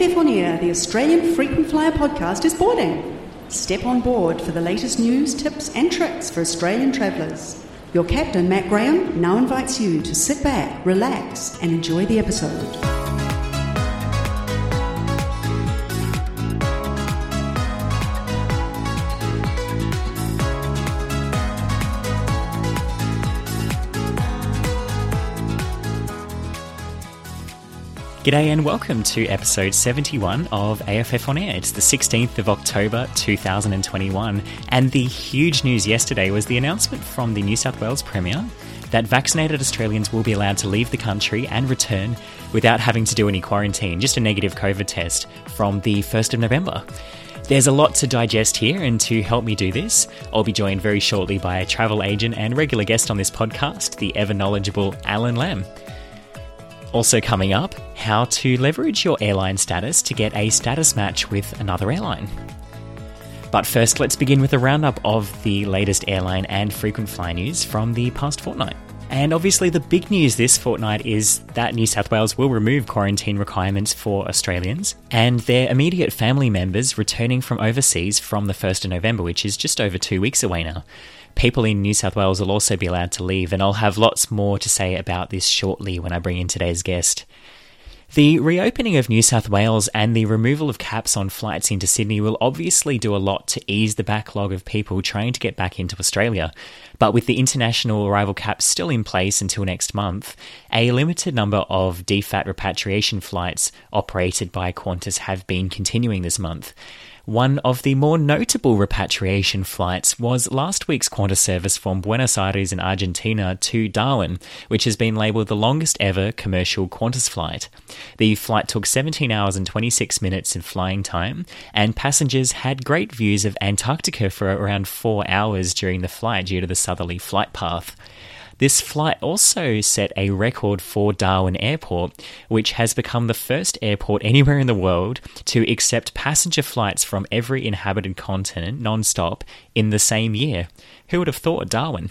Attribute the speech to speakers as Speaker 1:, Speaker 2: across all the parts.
Speaker 1: AFF On Air, the Australian Frequent Flyer podcast, is boarding. Step on board for the latest news, tips, and tricks for Australian travellers. Your captain, Matt Graham, now invites you to sit back, relax, and enjoy the episode.
Speaker 2: G'day and welcome to episode 71 of AFF On Air. It's the 16th of October 2021, and the huge news yesterday was the announcement from the New South Wales Premier that vaccinated Australians will be allowed to leave the country and return without having to do any quarantine, just a negative COVID test from the 1st of November. There's a lot to digest here, and to help me do this, I'll be joined very shortly by a travel agent and regular guest on this podcast, the ever knowledgeable Alan Lamb. Also, coming up, how to leverage your airline status to get a status match with another airline. But first, let's begin with a roundup of the latest airline and frequent flyer news from the past fortnight. And obviously, the big news this fortnight is that New South Wales will remove quarantine requirements for Australians and their immediate family members returning from overseas from the 1st of November, which is just over two weeks away now people in New South Wales will also be allowed to leave, and I'll have lots more to say about this shortly when I bring in today's guest. The reopening of New South Wales and the removal of caps on flights into Sydney will obviously do a lot to ease the backlog of people trying to get back into Australia. But with the international arrival caps still in place until next month, a limited number of DFAT repatriation flights operated by Qantas have been continuing this month. One of the more notable repatriation flights was last week's Qantas service from Buenos Aires in Argentina to Darwin, which has been labelled the longest ever commercial Qantas flight. The flight took 17 hours and 26 minutes in flying time, and passengers had great views of Antarctica for around four hours during the flight due to the southerly flight path. This flight also set a record for Darwin Airport, which has become the first airport anywhere in the world to accept passenger flights from every inhabited continent non-stop in the same year. Who would have thought Darwin?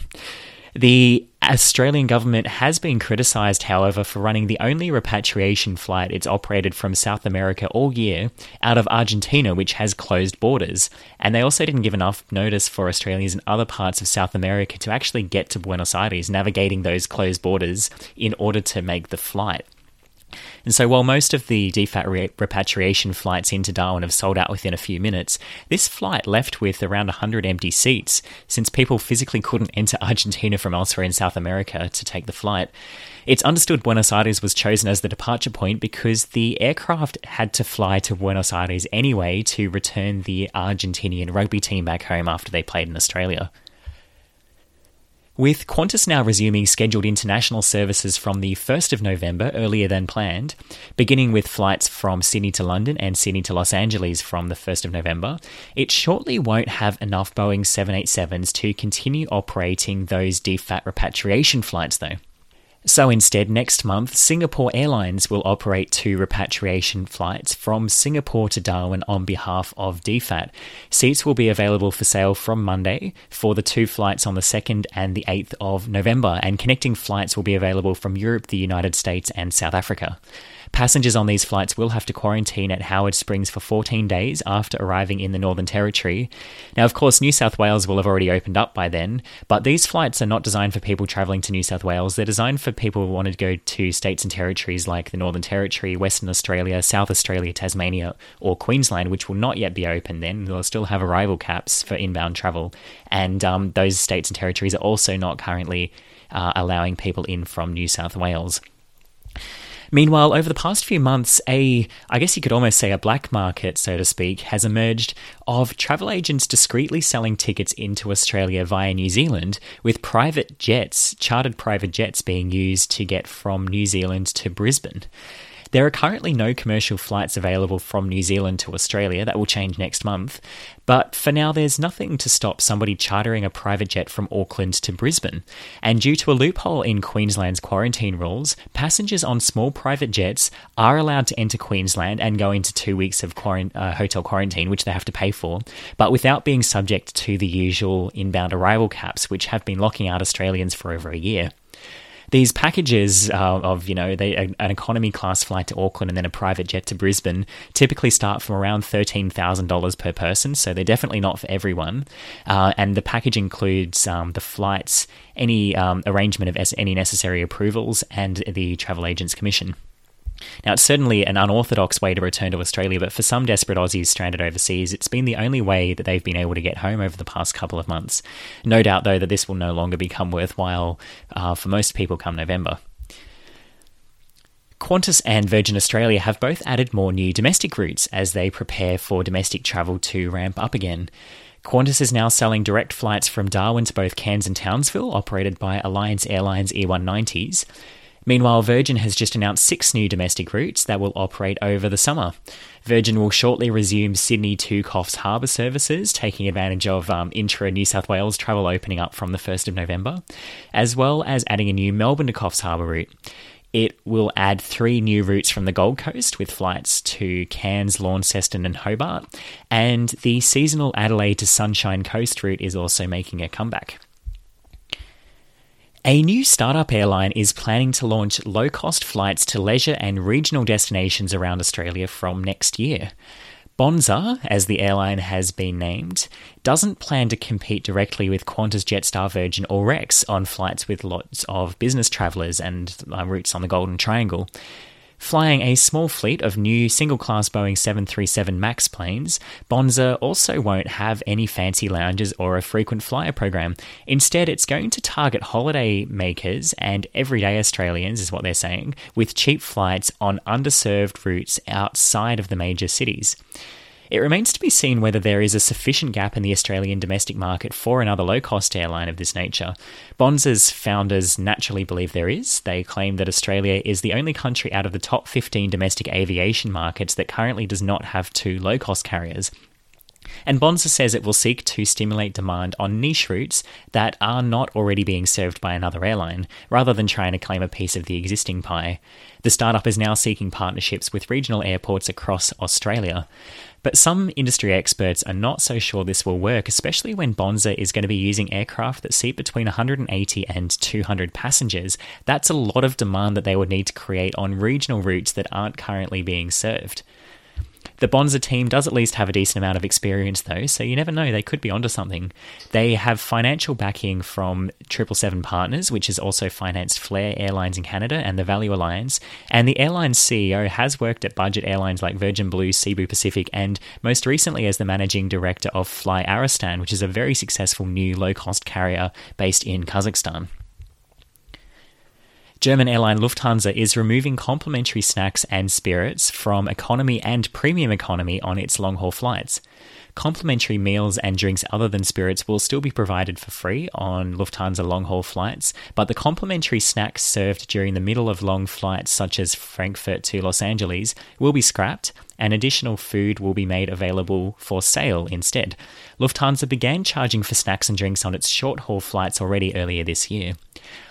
Speaker 2: The Australian government has been criticised, however, for running the only repatriation flight it's operated from South America all year out of Argentina, which has closed borders. And they also didn't give enough notice for Australians in other parts of South America to actually get to Buenos Aires, navigating those closed borders in order to make the flight. And so, while most of the DFAT re- repatriation flights into Darwin have sold out within a few minutes, this flight left with around 100 empty seats since people physically couldn't enter Argentina from elsewhere in South America to take the flight. It's understood Buenos Aires was chosen as the departure point because the aircraft had to fly to Buenos Aires anyway to return the Argentinian rugby team back home after they played in Australia. With Qantas now resuming scheduled international services from the 1st of November, earlier than planned, beginning with flights from Sydney to London and Sydney to Los Angeles from the 1st of November, it shortly won't have enough Boeing 787s to continue operating those DFAT repatriation flights, though. So instead, next month, Singapore Airlines will operate two repatriation flights from Singapore to Darwin on behalf of DFAT. Seats will be available for sale from Monday for the two flights on the 2nd and the 8th of November, and connecting flights will be available from Europe, the United States, and South Africa. Passengers on these flights will have to quarantine at Howard Springs for 14 days after arriving in the Northern Territory. Now, of course, New South Wales will have already opened up by then, but these flights are not designed for people travelling to New South Wales. They're designed for people who want to go to states and territories like the Northern Territory, Western Australia, South Australia, Tasmania, or Queensland, which will not yet be open then. They'll still have arrival caps for inbound travel. And um, those states and territories are also not currently uh, allowing people in from New South Wales. Meanwhile, over the past few months, a, I guess you could almost say a black market, so to speak, has emerged of travel agents discreetly selling tickets into Australia via New Zealand, with private jets, chartered private jets, being used to get from New Zealand to Brisbane. There are currently no commercial flights available from New Zealand to Australia. That will change next month. But for now, there's nothing to stop somebody chartering a private jet from Auckland to Brisbane. And due to a loophole in Queensland's quarantine rules, passengers on small private jets are allowed to enter Queensland and go into two weeks of quarant- uh, hotel quarantine, which they have to pay for, but without being subject to the usual inbound arrival caps, which have been locking out Australians for over a year. These packages uh, of, you know, they, an economy class flight to Auckland and then a private jet to Brisbane typically start from around $13,000 per person, so they're definitely not for everyone. Uh, and the package includes um, the flights, any um, arrangement of any necessary approvals, and the travel agent's commission. Now, it's certainly an unorthodox way to return to Australia, but for some desperate Aussies stranded overseas, it's been the only way that they've been able to get home over the past couple of months. No doubt, though, that this will no longer become worthwhile uh, for most people come November. Qantas and Virgin Australia have both added more new domestic routes as they prepare for domestic travel to ramp up again. Qantas is now selling direct flights from Darwin to both Cairns and Townsville, operated by Alliance Airlines E190s. Meanwhile, Virgin has just announced six new domestic routes that will operate over the summer. Virgin will shortly resume Sydney to Coffs Harbour services, taking advantage of um, intra New South Wales travel opening up from the 1st of November, as well as adding a new Melbourne to Coffs Harbour route. It will add three new routes from the Gold Coast with flights to Cairns, Launceston, and Hobart. And the seasonal Adelaide to Sunshine Coast route is also making a comeback. A new startup airline is planning to launch low cost flights to leisure and regional destinations around Australia from next year. Bonza, as the airline has been named, doesn't plan to compete directly with Qantas, Jetstar, Virgin, or Rex on flights with lots of business travellers and uh, routes on the Golden Triangle. Flying a small fleet of new single class Boeing 737 MAX planes, Bonza also won't have any fancy lounges or a frequent flyer program. Instead, it's going to target holiday makers and everyday Australians, is what they're saying, with cheap flights on underserved routes outside of the major cities. It remains to be seen whether there is a sufficient gap in the Australian domestic market for another low cost airline of this nature. Bonza's founders naturally believe there is. They claim that Australia is the only country out of the top 15 domestic aviation markets that currently does not have two low cost carriers. And Bonza says it will seek to stimulate demand on niche routes that are not already being served by another airline, rather than trying to claim a piece of the existing pie. The startup is now seeking partnerships with regional airports across Australia. But some industry experts are not so sure this will work, especially when Bonza is going to be using aircraft that seat between 180 and 200 passengers. That's a lot of demand that they would need to create on regional routes that aren't currently being served. The Bonza team does at least have a decent amount of experience, though, so you never know, they could be onto something. They have financial backing from 777 Partners, which has also financed Flair Airlines in Canada and the Value Alliance, and the airline's CEO has worked at budget airlines like Virgin Blue, Cebu Pacific, and most recently as the managing director of FlyArystan, which is a very successful new low cost carrier based in Kazakhstan. German airline Lufthansa is removing complimentary snacks and spirits from economy and premium economy on its long haul flights. Complimentary meals and drinks other than spirits will still be provided for free on Lufthansa long haul flights, but the complimentary snacks served during the middle of long flights, such as Frankfurt to Los Angeles, will be scrapped and additional food will be made available for sale instead. Lufthansa began charging for snacks and drinks on its short haul flights already earlier this year.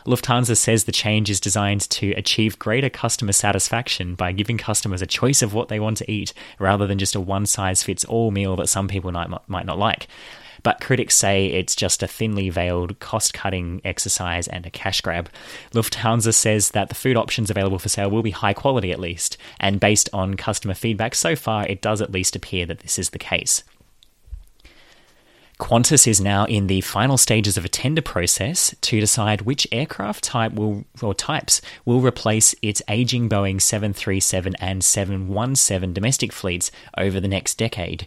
Speaker 2: Lufthansa says the change is designed to achieve greater customer satisfaction by giving customers a choice of what they want to eat rather than just a one size fits all meal that some people might, not like. But critics say it's just a thinly veiled cost cutting exercise and a cash grab. Lufthansa says that the food options available for sale will be high quality at least, and based on customer feedback so far, it does at least appear that this is the case. Qantas is now in the final stages of a tender process to decide which aircraft type will or types will replace its aging Boeing 737 and 717 domestic fleets over the next decade.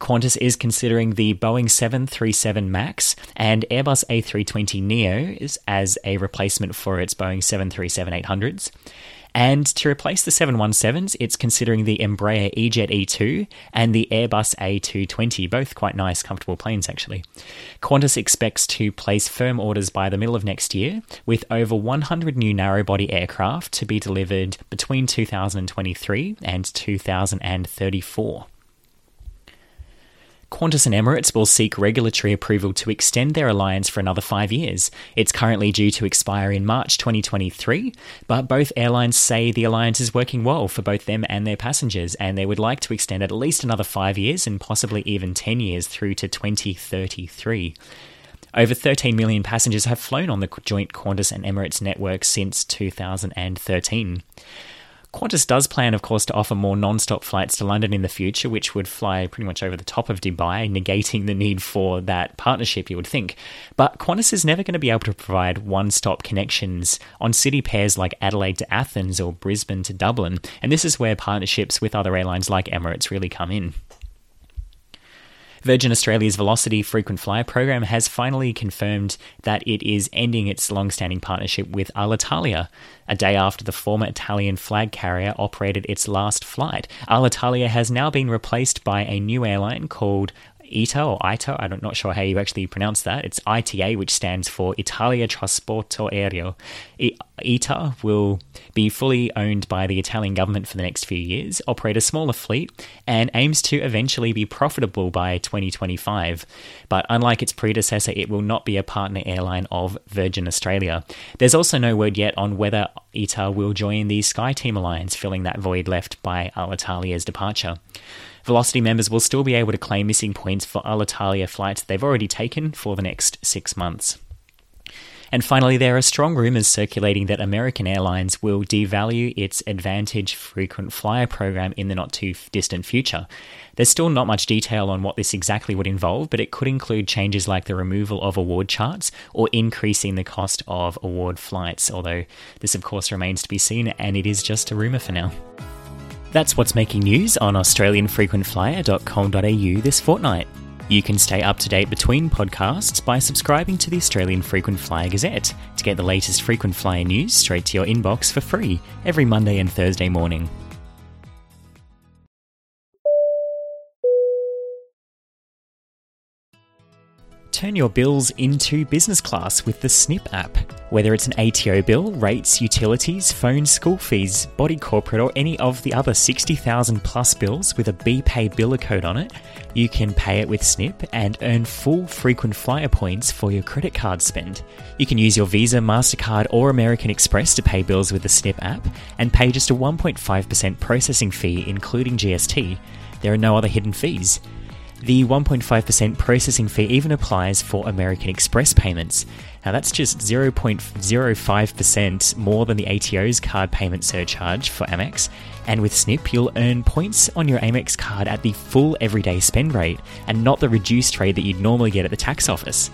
Speaker 2: Qantas is considering the Boeing 737 MAX and Airbus A320neo as a replacement for its Boeing 737 800s. And to replace the 717s, it's considering the Embraer E-Jet E2 and the Airbus A220, both quite nice, comfortable planes actually. Qantas expects to place firm orders by the middle of next year, with over 100 new narrow-body aircraft to be delivered between 2023 and 2034. Qantas and Emirates will seek regulatory approval to extend their alliance for another five years. It's currently due to expire in March 2023, but both airlines say the alliance is working well for both them and their passengers, and they would like to extend at least another five years and possibly even 10 years through to 2033. Over 13 million passengers have flown on the joint Qantas and Emirates network since 2013. Qantas does plan, of course, to offer more non stop flights to London in the future, which would fly pretty much over the top of Dubai, negating the need for that partnership, you would think. But Qantas is never going to be able to provide one stop connections on city pairs like Adelaide to Athens or Brisbane to Dublin, and this is where partnerships with other airlines like Emirates really come in. Virgin Australia's Velocity frequent flyer program has finally confirmed that it is ending its long standing partnership with Alitalia, a day after the former Italian flag carrier operated its last flight. Alitalia has now been replaced by a new airline called ITA or ITA, I'm not sure how you actually pronounce that. It's ITA, which stands for Italia Trasporto Aereo. ITA will be fully owned by the Italian government for the next few years, operate a smaller fleet, and aims to eventually be profitable by 2025. But unlike its predecessor, it will not be a partner airline of Virgin Australia. There's also no word yet on whether ITA will join the SkyTeam alliance, filling that void left by Alitalia's departure. Velocity members will still be able to claim missing points for Alitalia flights they've already taken for the next six months. And finally, there are strong rumours circulating that American Airlines will devalue its Advantage frequent flyer program in the not too distant future. There's still not much detail on what this exactly would involve, but it could include changes like the removal of award charts or increasing the cost of award flights, although this, of course, remains to be seen and it is just a rumour for now. That's what's making news on AustralianFrequentFlyer.com.au this fortnight. You can stay up to date between podcasts by subscribing to the Australian Frequent Flyer Gazette to get the latest frequent flyer news straight to your inbox for free every Monday and Thursday morning. Turn your bills into business class with the Sniip app. Whether it's an ATO bill, rates, utilities, phone, school fees, body corporate, or any of the other 60,000 plus bills with a BPay biller code on it, you can pay it with Sniip and earn full frequent flyer points for your credit card spend. You can use your Visa, MasterCard, or American Express to pay bills with the Sniip app and pay just a 1.5% processing fee, including GST. There are no other hidden fees. The 1.5% processing fee even applies for American Express payments. Now, that's just 0.05% more than the ATO's card payment surcharge for Amex. And with Sniip, you'll earn points on your Amex card at the full everyday spend rate and not the reduced rate that you'd normally get at the tax office.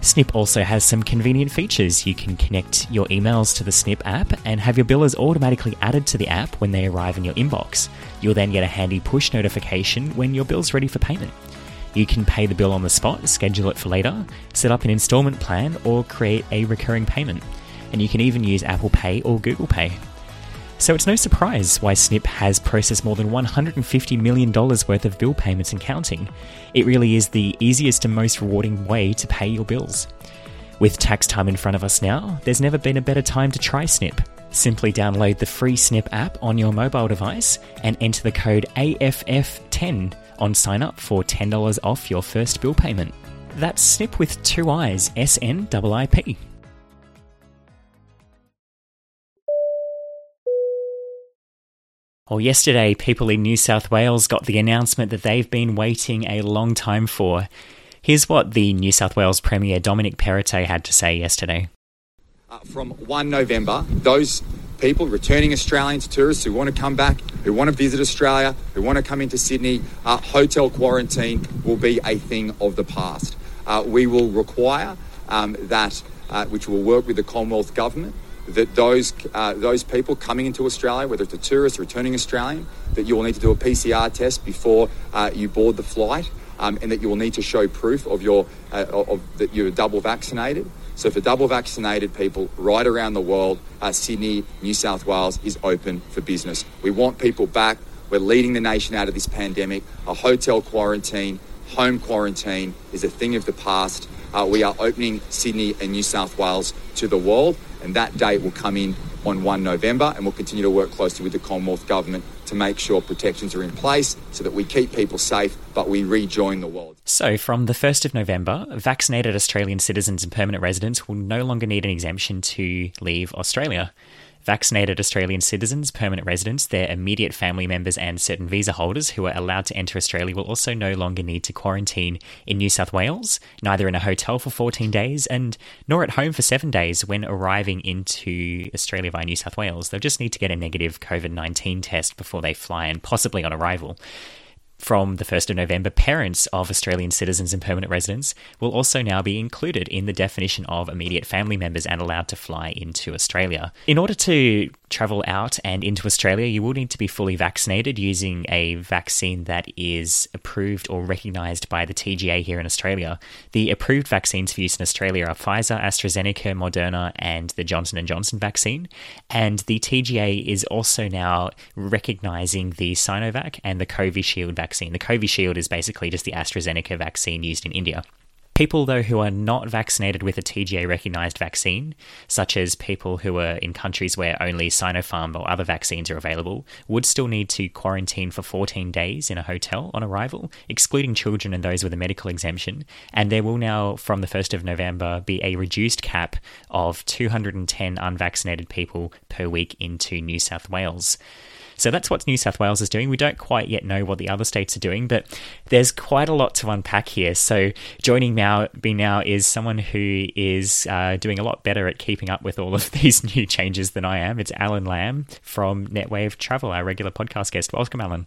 Speaker 2: Sniip also has some convenient features. You can connect your emails to the Sniip app and have your billers automatically added to the app when they arrive in your inbox. You'll then get a handy push notification when your bill's ready for payment. You can pay the bill on the spot, schedule it for later, set up an installment plan, or create a recurring payment. And you can even use Apple Pay or Google Pay. So it's no surprise why Sniip has processed more than $150 million worth of bill payments and counting. It really is the easiest and most rewarding way to pay your bills. With tax time in front of us now, there's never been a better time to try Sniip. Simply download the free Sniip app on your mobile device and enter the code AFF10 on sign up for $10 off your first bill payment. That's Sniip with two eyes, S N I I P. Well, yesterday, people in New South Wales got the announcement that they've been waiting a long time for. Here's what the New South Wales Premier Dominic Perrottet had to say yesterday.
Speaker 3: Uh, from 1 November, those people, returning Australians, tourists who want to come back, who want to visit Australia, who want to come into Sydney, uh, hotel quarantine will be a thing of the past. Uh, we will require um, that, uh, which will work with the Commonwealth Government, that those uh, those people coming into Australia, whether it's a tourist, or returning Australian, that you will need to do a PCR test before uh, you board the flight, um, and that you will need to show proof of your uh, of, that you're double vaccinated. So for double vaccinated people right around the world, uh, Sydney, New South Wales is open for business. We want people back. We're leading the nation out of this pandemic. A hotel quarantine, home quarantine is a thing of the past. Uh, we are opening Sydney and New South Wales to the world and that date will come in on 1 November, and we'll continue to work closely with the Commonwealth Government to make sure protections are in place so that we keep people safe, but we rejoin the world.
Speaker 2: So, from the 1st of November, vaccinated Australian citizens and permanent residents will no longer need an exemption to leave Australia. Vaccinated Australian citizens, permanent residents, their immediate family members, and certain visa holders who are allowed to enter Australia will also no longer need to quarantine in New South Wales, neither in a hotel for 14 days and nor at home for seven days when arriving into Australia via New South Wales. They'll just need to get a negative COVID 19 test before they fly and possibly on arrival from the 1st of November, parents of Australian citizens and permanent residents will also now be included in the definition of immediate family members and allowed to fly into Australia. In order to travel out and into Australia, you will need to be fully vaccinated using a vaccine that is approved or recognised by the TGA here in Australia. The approved vaccines for use in Australia are Pfizer, AstraZeneca, Moderna, and the Johnson & Johnson vaccine. And the TGA is also now recognising the Sinovac and the Covishield vaccine. The Covishield is basically just the AstraZeneca vaccine used in India. People, though, who are not vaccinated with a TGA recognized vaccine, such as people who are in countries where only Sinopharm or other vaccines are available, would still need to quarantine for 14 days in a hotel on arrival, excluding children and those with a medical exemption. And there will now, from the 1st of November, be a reduced cap of 210 unvaccinated people per week into New South Wales. So that's what New South Wales is doing. We don't quite yet know what the other states are doing, but there's quite a lot to unpack here. So joining now, me now is someone who is uh, doing a lot better at keeping up with all of these new changes than I am. It's Alan Lamb from Netwave Travel, our regular podcast guest. Welcome, Alan.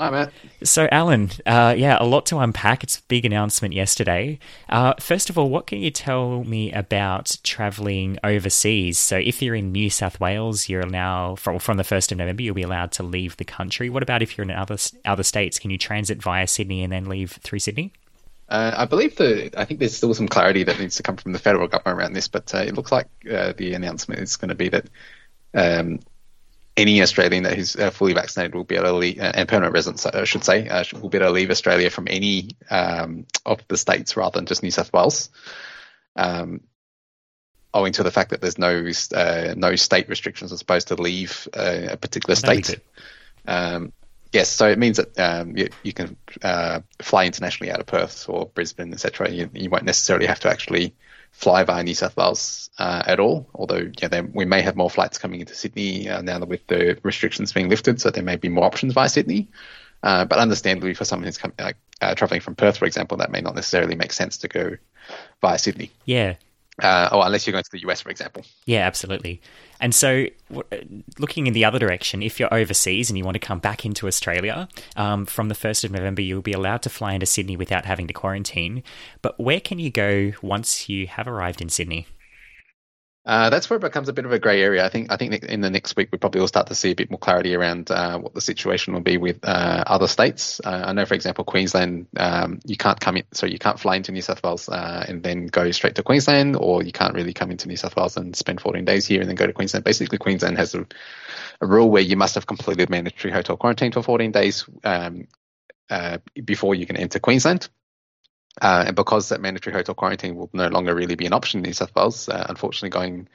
Speaker 4: Hi, Matt.
Speaker 2: So, Alan, uh, yeah, a lot to unpack. It's a big announcement yesterday. Uh, first of all, what can you tell me about travelling overseas? So, if you're in New South Wales, you're now from from the first of November, you'll be allowed to leave the country. What about if you're in other other states? Can you transit via Sydney and then leave through Sydney?
Speaker 4: Uh, I believe the. I think there's still some clarity that needs to come from the federal government around this, but uh, it looks like uh, the announcement is going to be that um, any Australian that is uh, fully vaccinated will be able to leave, uh, and permanent residents, I should say, uh, will be able to leave Australia from any um, of the states rather than just New South Wales. Um, owing to the fact that there's no uh, no state restrictions as opposed to leave uh, a particular state. Um, yes, so it means that um, you, you, can uh, fly internationally out of Perth or Brisbane, etc. You, you won't necessarily have to actually fly via New South Wales uh, at all. Although, yeah, there, we may have more flights coming into Sydney uh, now that with the restrictions being lifted, so there may be more options via Sydney. Uh, but understandably, for someone who's come, uh, traveling from Perth, for example, that may not necessarily make sense to go via Sydney.
Speaker 2: Yeah,
Speaker 4: uh, or unless you're going to the US, for example.
Speaker 2: Yeah, absolutely. And so, looking in the other direction, if you're overseas and you want to come back into Australia, um, from the 1st of November, you'll be allowed to fly into Sydney without having to quarantine. But where can you go once you have arrived in Sydney?
Speaker 4: Uh, that's where it becomes a bit of a grey area. I think. I think in the next week we probably will start to see a bit more clarity around uh, what the situation will be with uh, other states. Uh, I know, for example, Queensland, um, you can't come in, so you can't fly into New South Wales uh, and then go straight to Queensland, or you can't really come into New South Wales and spend 14 days here and then go to Queensland. Basically, Queensland has a, a rule where you must have completed mandatory hotel quarantine for 14 days um, uh, before you can enter Queensland. Uh, and because that mandatory hotel quarantine will no longer really be an option in New South Wales, uh, unfortunately, going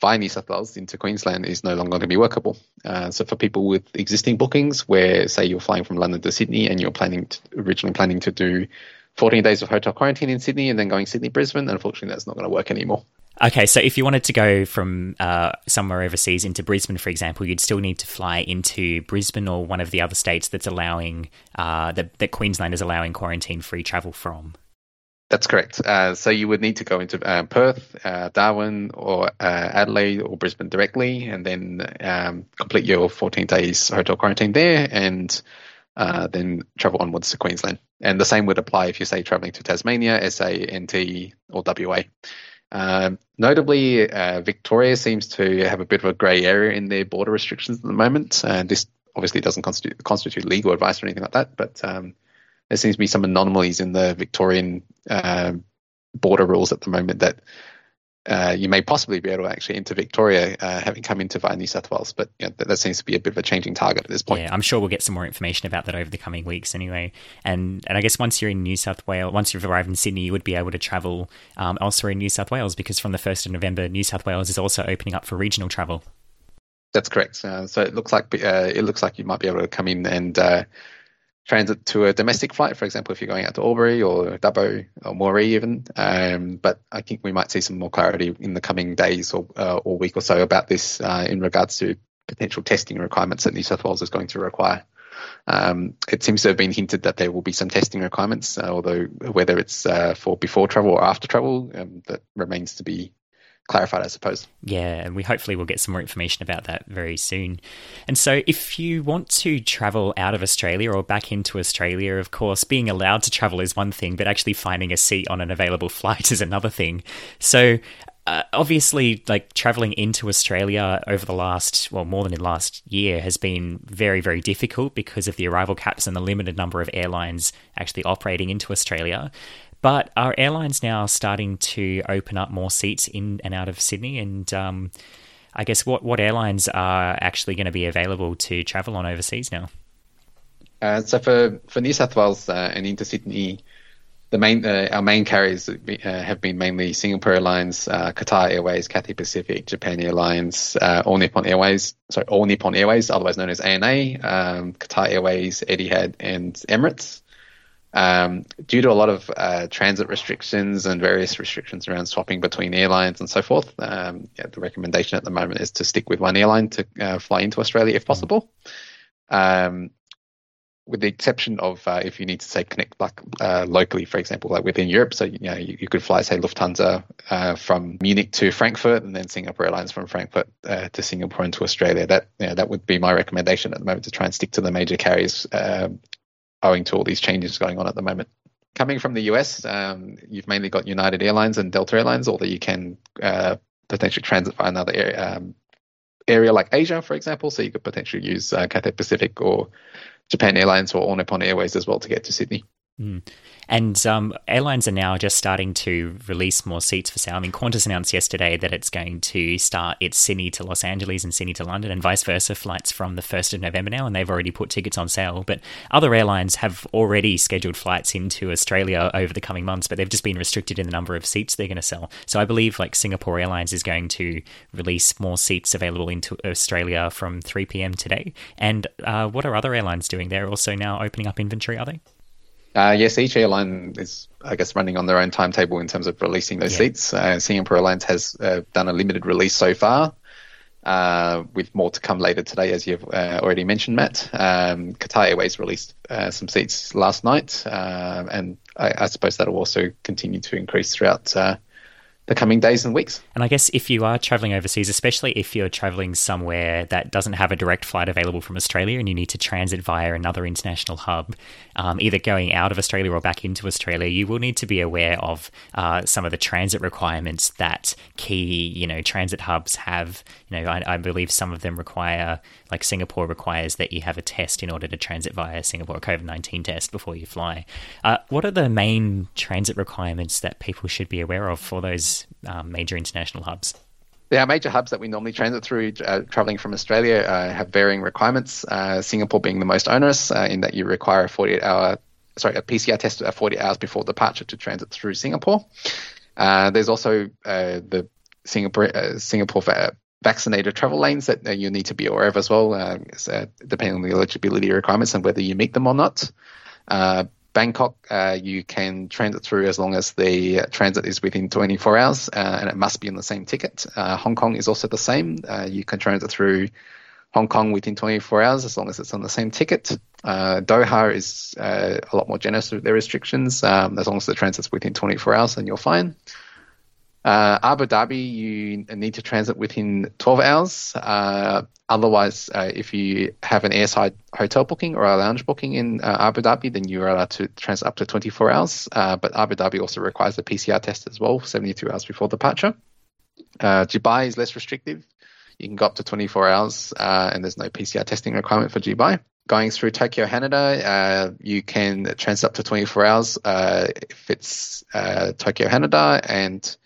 Speaker 4: via New South Wales into Queensland is no longer going to be workable. Uh, so, for people with existing bookings, where say you're flying from London to Sydney and you're planning to, originally planning to do 14 days of hotel quarantine in Sydney and then going Sydney Brisbane, unfortunately, that's not going to work anymore.
Speaker 2: Okay, so if you wanted to go from uh, somewhere overseas into Brisbane, for example, you'd still need to fly into Brisbane or one of the other states that's allowing uh, that, that Queensland is allowing quarantine-free travel from.
Speaker 4: That's correct. Uh, so you would need to go into uh, Perth, uh, Darwin, or uh, Adelaide or Brisbane directly, and then um, complete your 14 days hotel quarantine there, and uh, then travel onwards to Queensland. And the same would apply if you say traveling to Tasmania, SA, NT, or WA. Um, notably, uh, Victoria seems to have a bit of a grey area in their border restrictions at the moment. And this obviously doesn't constitute, constitute legal advice or anything like that, but um, there seems to be some anomalies in the Victorian uh, border rules at the moment that uh, you may possibly be able to actually enter Victoria, uh, having come into via New South Wales. But you know, that, that, seems to be a bit of a changing target at this point.
Speaker 2: Yeah, I'm sure we'll get some more information about that over the coming weeks, anyway. And and I guess once you're in New South Wales, once you've arrived in Sydney, you would be able to travel um, elsewhere in New South Wales because from the first of November, New South Wales is also opening up for regional travel.
Speaker 4: That's correct. Uh, so it looks like uh, it looks like you might be able to come in and uh, transit to a domestic flight, for example, if you're going out to Albury or Dubbo or Moree even. Um, but I think we might see some more clarity in the coming days or, uh, or week or so about this uh, in regards to potential testing requirements that New South Wales is going to require. Um, it seems to have been hinted that there will be some testing requirements, uh, although whether it's uh, for before travel or after travel, um, that remains to be clarified, I suppose.
Speaker 2: Yeah, and we hopefully will get some more information about that very soon. And so, if you want to travel out of Australia or back into Australia, of course, being allowed to travel is one thing, but actually finding a seat on an available flight is another thing. So, uh, obviously, like traveling into Australia over the last, well, more than in last year, has been very, very difficult because of the arrival caps and the limited number of airlines actually operating into Australia. But our airlines now starting to open up more seats in and out of Sydney? And um, I guess what, what airlines are actually going to be available to travel on overseas now?
Speaker 4: Uh, so for, for New South Wales uh, and into Sydney, the main uh, our main carriers uh, have been mainly Singapore Airlines, uh, Qatar Airways, Cathay Pacific, Japan Airlines, uh, All Nippon Airways, sorry, All Nippon Airways, otherwise known as ANA, um, Qatar Airways, Etihad, and Emirates. Um, due to a lot of uh, transit restrictions and various restrictions around swapping between airlines and so forth, um, yeah, the recommendation at the moment is to stick with one airline to uh, fly into Australia if possible. Um, with the exception of uh, if you need to say connect like uh, locally, for example, like within Europe. So you know you, you could fly say Lufthansa uh, from Munich to Frankfurt, and then Singapore Airlines from Frankfurt uh, to Singapore and to Australia. That you know, that would be my recommendation at the moment to try and stick to the major carriers, uh, owing to all these changes going on at the moment. Coming from the US, um, you've mainly got United Airlines and Delta Airlines, although you can uh, potentially transit via another area, um, area like Asia, for example. So you could potentially use Cathay Pacific or Japan Airlines or All Nippon Airways as well to get to Sydney.
Speaker 2: Mm. And um, airlines are now just starting to release more seats for sale. I mean, Qantas announced yesterday that it's going to start its Sydney to Los Angeles and Sydney to London and vice versa flights from the 1st of November now, and they've already put tickets on sale. But other airlines have already scheduled flights into Australia over the coming months, but they've just been restricted in the number of seats they're going to sell. So I believe like Singapore Airlines is going to release more seats available into Australia from 3 p.m. today. And uh, what are other airlines doing? They're also now opening up inventory, are they?
Speaker 4: Uh, yes, each airline is, I guess, running on their own timetable in terms of releasing those yeah. seats. Uh, Singapore Airlines has uh, done a limited release so far, uh, with more to come later today, as you've uh, already mentioned, Matt. Um, Qatar Airways released uh, some seats last night, and I, I, suppose that will also continue to increase throughout the coming days and weeks.
Speaker 2: And I guess if you are traveling overseas, especially if you're traveling somewhere that doesn't have a direct flight available from Australia and you need to transit via another international hub, um, either going out of Australia or back into Australia, you will need to be aware of uh, some of the transit requirements that key, you know, transit hubs have. You know, I, I believe some of them require, like Singapore requires that you have a test in order to transit via Singapore, COVID 19 test before you fly. Uh, what are the main transit requirements that people should be aware of for those um, major international hubs?
Speaker 4: Our major hubs that we normally transit through, uh, traveling from Australia, uh, have varying requirements. Uh, Singapore being the most onerous, uh, in that you require a 48 hour, sorry, a PCR test 40 hours before departure to transit through Singapore. Uh, there's also uh, the Singapore Singapore vaccinated travel lanes that you need to be aware of as well, depending on the eligibility requirements and whether you meet them or not. Bangkok, uh, you can transit through as long as the transit is within 24 hours, uh, and it must be on the same ticket. Uh, Hong Kong is also the same. Uh, you can transit through Hong Kong within 24 hours as long as it's on the same ticket. Uh, Doha is uh, a lot more generous with their restrictions. Um, as long as the transit's within 24 hours, then you're fine. Uh, Abu Dhabi, you need to transit within 12 hours. Uh, otherwise, uh, if you have an airside hotel booking or a lounge booking in uh, Abu Dhabi, then you are allowed to transit up to 24 hours. Uh, but Abu Dhabi also requires a PCR test as well, 72 hours before departure. Uh, Dubai is less restrictive. You can go up to 24 hours, and there's no PCR testing requirement for Dubai going through Tokyo Haneda, uh, you can transit up to 24 hours uh, if it's uh, Tokyo Haneda, and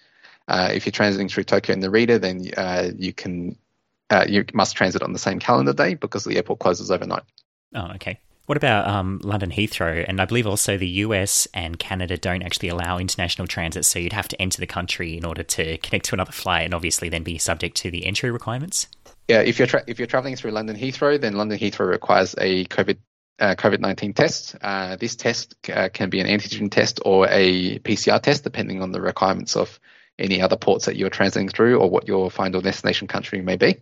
Speaker 4: uh, if you're transiting through Tokyo Narita, then uh, you can uh, you must transit on the same calendar day because the airport closes overnight.
Speaker 2: Oh, okay. What about um, London Heathrow? And I believe also the US and Canada don't actually allow international transit, so you'd have to enter the country in order to connect to another flight, and obviously then be subject to the entry requirements.
Speaker 4: Yeah, if you're tra- if you're traveling through London Heathrow, then London Heathrow requires a COVID uh, COVID 19 test. Uh, this test uh, can be an antigen test or a PCR test, depending on the requirements of any other ports that you're transiting through or what your final destination country may be.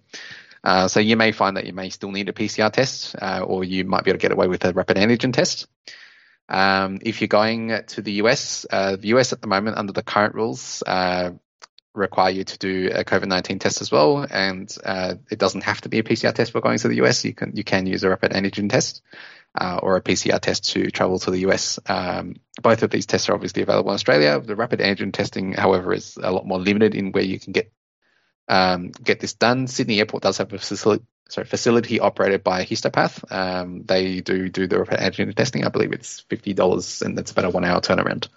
Speaker 4: Uh, so you may find that you may still need a PCR test, uh, or you might be able to get away with a rapid antigen test. Um, if you're going to the US, uh, the US at the moment, under the current rules, uh, require you to do a COVID nineteen test as well, and uh, it doesn't have to be a PCR test for going to the US. You can you can use a rapid antigen test. Uh, or a PCR test to travel to the US. Um, both of these tests are obviously available in Australia. The rapid antigen testing, however, is a lot more limited in where you can get um, get this done. Sydney Airport does have a facility, sorry, facility operated by Histopath. Um, they do do the rapid antigen testing. I believe it's fifty dollars, and that's about a one hour turnaround,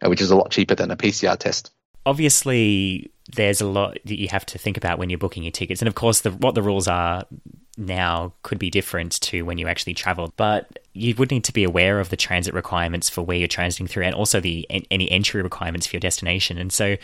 Speaker 4: uh, which is a lot cheaper than a PCR test.
Speaker 2: Obviously, there's a lot that you have to think about when you're booking your tickets, and of course, the, what the rules are now could be different to when you actually travel. But you would need to be aware of the transit requirements for where you're transiting through, and also the any entry requirements for your destination. And so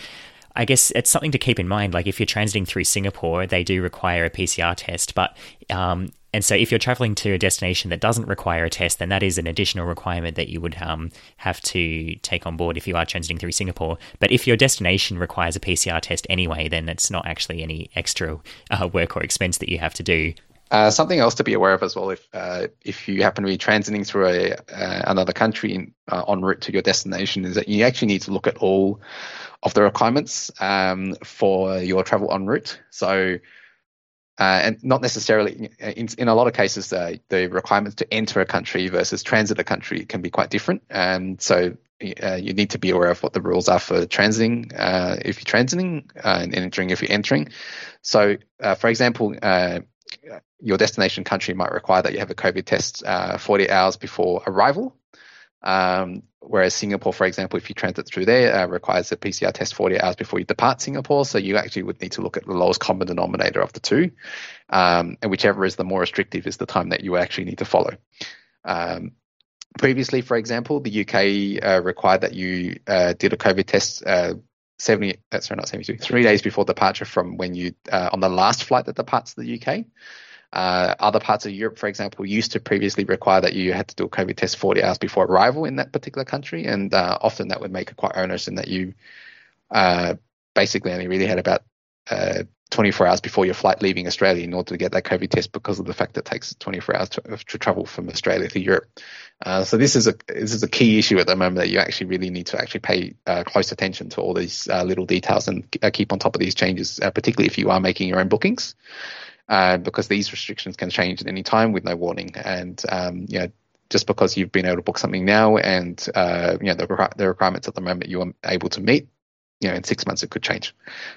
Speaker 2: I guess it's something to keep in mind. Like if you're transiting through Singapore, they do require a PCR test, but um, and so if you're traveling to a destination that doesn't require a test, then that is an additional requirement that you would um, have to take on board if you are transiting through Singapore. But if your destination requires a PCR test anyway, then it's not actually any extra uh, work or expense that you have to do.
Speaker 4: Uh, something else to be aware of as well, if uh, if you happen to be transiting through a uh, another country in, uh, en route to your destination, is that you actually need to look at all of the requirements um, for your travel en route. So, uh, and not necessarily in, in a lot of cases, uh, the requirements to enter a country versus transit a country can be quite different. And so, uh, you need to be aware of what the rules are for transiting uh, if you're transiting uh, and entering if you're entering. So, uh, for example, your destination country might require that you have a COVID test 40 hours before arrival. Um, whereas Singapore, for example, if you transit through there, uh, requires a PCR test 40 hours before you depart Singapore. So you actually would need to look at the lowest common denominator of the two, um, and whichever is the more restrictive is the time that you actually need to follow. Um, previously, for example, the UK uh, required that you uh, did a COVID test. Uh, 70, uh, sorry, not 72, three days before departure from when you, uh, on the last flight that departs the UK. Uh, other parts of Europe, for example, used to previously require that you had to do a COVID test 40 hours before arrival in that particular country, and uh, often that would make it quite onerous in that you uh, basically only really had about uh, 24 hours before your flight leaving Australia in order to get that COVID test because of the fact that it takes 24 hours to, to travel from Australia to Europe. Uh, so this is a this is a key issue at the moment that you actually really need to actually pay uh, close attention to all these little details and keep on top of these changes, particularly if you are making your own bookings uh, because these restrictions can change at any time with no warning. And um, you know, just because you've been able to book something now and uh, you know the, the requirements at the moment you are able to meet, you know, in six months it could change.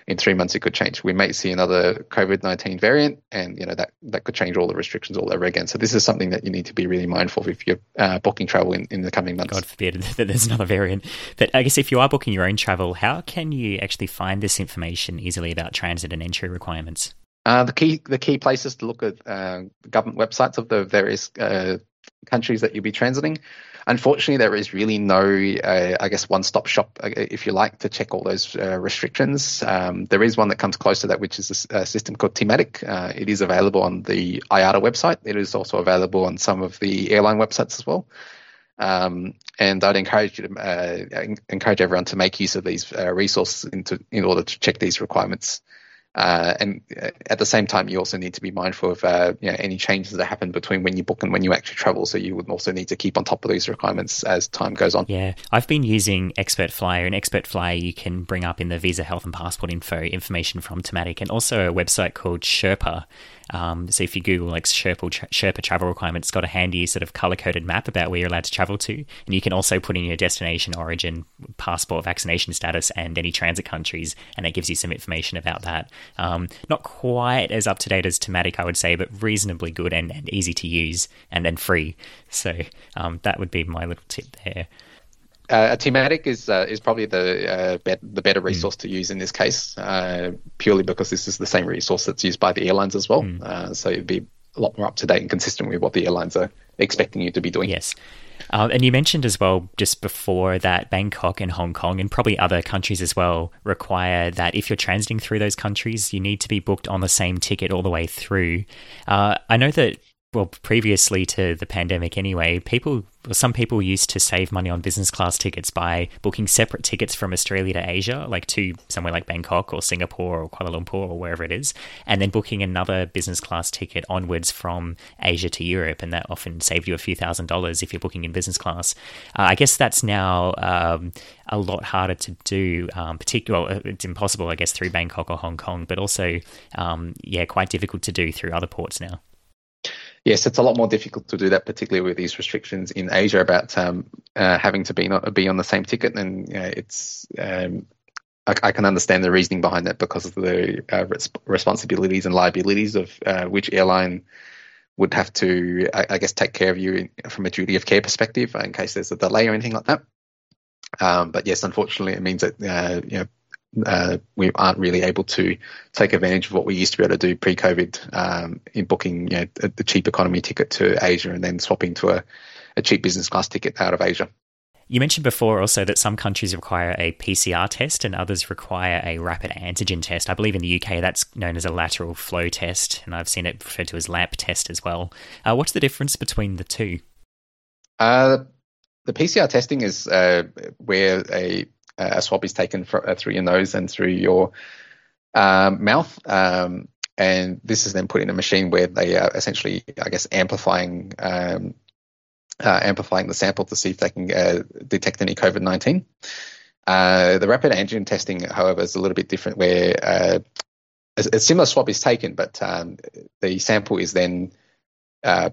Speaker 4: In three months it could change. We may see another COVID nineteen variant, and you know that that could change all the restrictions all over again. So this is something that you need to be really mindful of if you're uh, booking travel in, in the coming months.
Speaker 2: God forbid that there's another variant. But I guess if you are booking your own travel, how can you actually find this information easily about transit and entry requirements?
Speaker 4: Uh, the key the key places to look at uh, government websites of the various uh, countries that you'll be transiting. Unfortunately, there is really no, uh, I guess, one stop shop, uh, if you like, to check all those uh, restrictions. Um, there is one that comes close to that, which is a, a system called Timatic. it is available on the IATA website. It is also available on some of the airline websites as well. Um, and I'd encourage you to encourage everyone to make use of these resources into, in order to check these requirements. Uh, and uh, at the same time, you also need to be mindful of uh, you know, any changes that happen between when you book and when you actually travel. So you would also need to keep on top of these requirements as time goes on.
Speaker 2: Yeah, I've been using Expert Flyer, and Expert Flyer you can bring up in the visa, health, and passport info information from Timatic, and also a website called Sherpa. Um, so if you Google like Sherpa, Sherpa travel requirements, it's got a handy sort of color coded map about where you're allowed to travel to, and you can also put in your destination, origin, passport, vaccination status, and any transit countries, and it gives you some information about that. Um, not quite as up to date as Timatic, I would say, but reasonably good and, and easy to use and then free. So um, that would be my little tip there.
Speaker 4: Uh, Timatic is uh, is probably the uh, be- the better hmm. resource mm. to use in this case, uh, purely because this is the same resource that's used by the airlines as well. Mm. so it'd be a lot more up to date and consistent with what the airlines are expecting you to be doing.
Speaker 2: Yes. Um, and you mentioned as well just before that Bangkok and Hong Kong and probably other countries as well require that if you're transiting through those countries, you need to be booked on the same ticket all the way through. Uh, I know that well, previously to the pandemic anyway, people, some people used to save money on business class tickets by booking separate tickets from Australia to Asia, like to somewhere like Bangkok or Singapore or Kuala Lumpur or wherever it is, and then booking another business class ticket onwards from Asia to Europe, and that often saved you a few thousand dollars if you're booking in business class. Uh, I guess that's now um, a lot harder to do, um, particularly, well, it's impossible, I guess, through Bangkok or Hong Kong, but also, um, yeah, quite difficult to do through other ports now
Speaker 4: yes, it's a lot more difficult to do that, particularly with these restrictions in Asia about um, uh, having to be not be on the same ticket. And it's um, I, I, can understand the reasoning behind that because of the uh, res- responsibilities and liabilities of uh, which airline would have to, I, I, guess, take care of you in, from a duty of care perspective in case there's a delay or anything like that. Um, but yes, unfortunately, it means that uh, you know uh, we aren't really able to take advantage of what we used to be able to do pre-COVID um, in booking you know, a, cheap economy ticket to Asia and then swapping to a, a cheap business class ticket out of Asia.
Speaker 2: You mentioned before also that some countries require a PCR test and others require a rapid antigen test. I believe in the UK that's known as a lateral flow test, and I've seen it referred to as LAMP test as well. Uh, what's the difference between the two?
Speaker 4: Uh, the PCR testing is uh, where a a swab is taken for, uh, through your nose and through your um, mouth. Um, and this is then put in a machine where they are essentially, I guess, amplifying um, uh, amplifying the sample to see if they can uh, detect any COVID nineteen. Uh, the rapid antigen testing, however, is a little bit different, where uh, a, a, similar swab is taken, but um, the sample is then uh,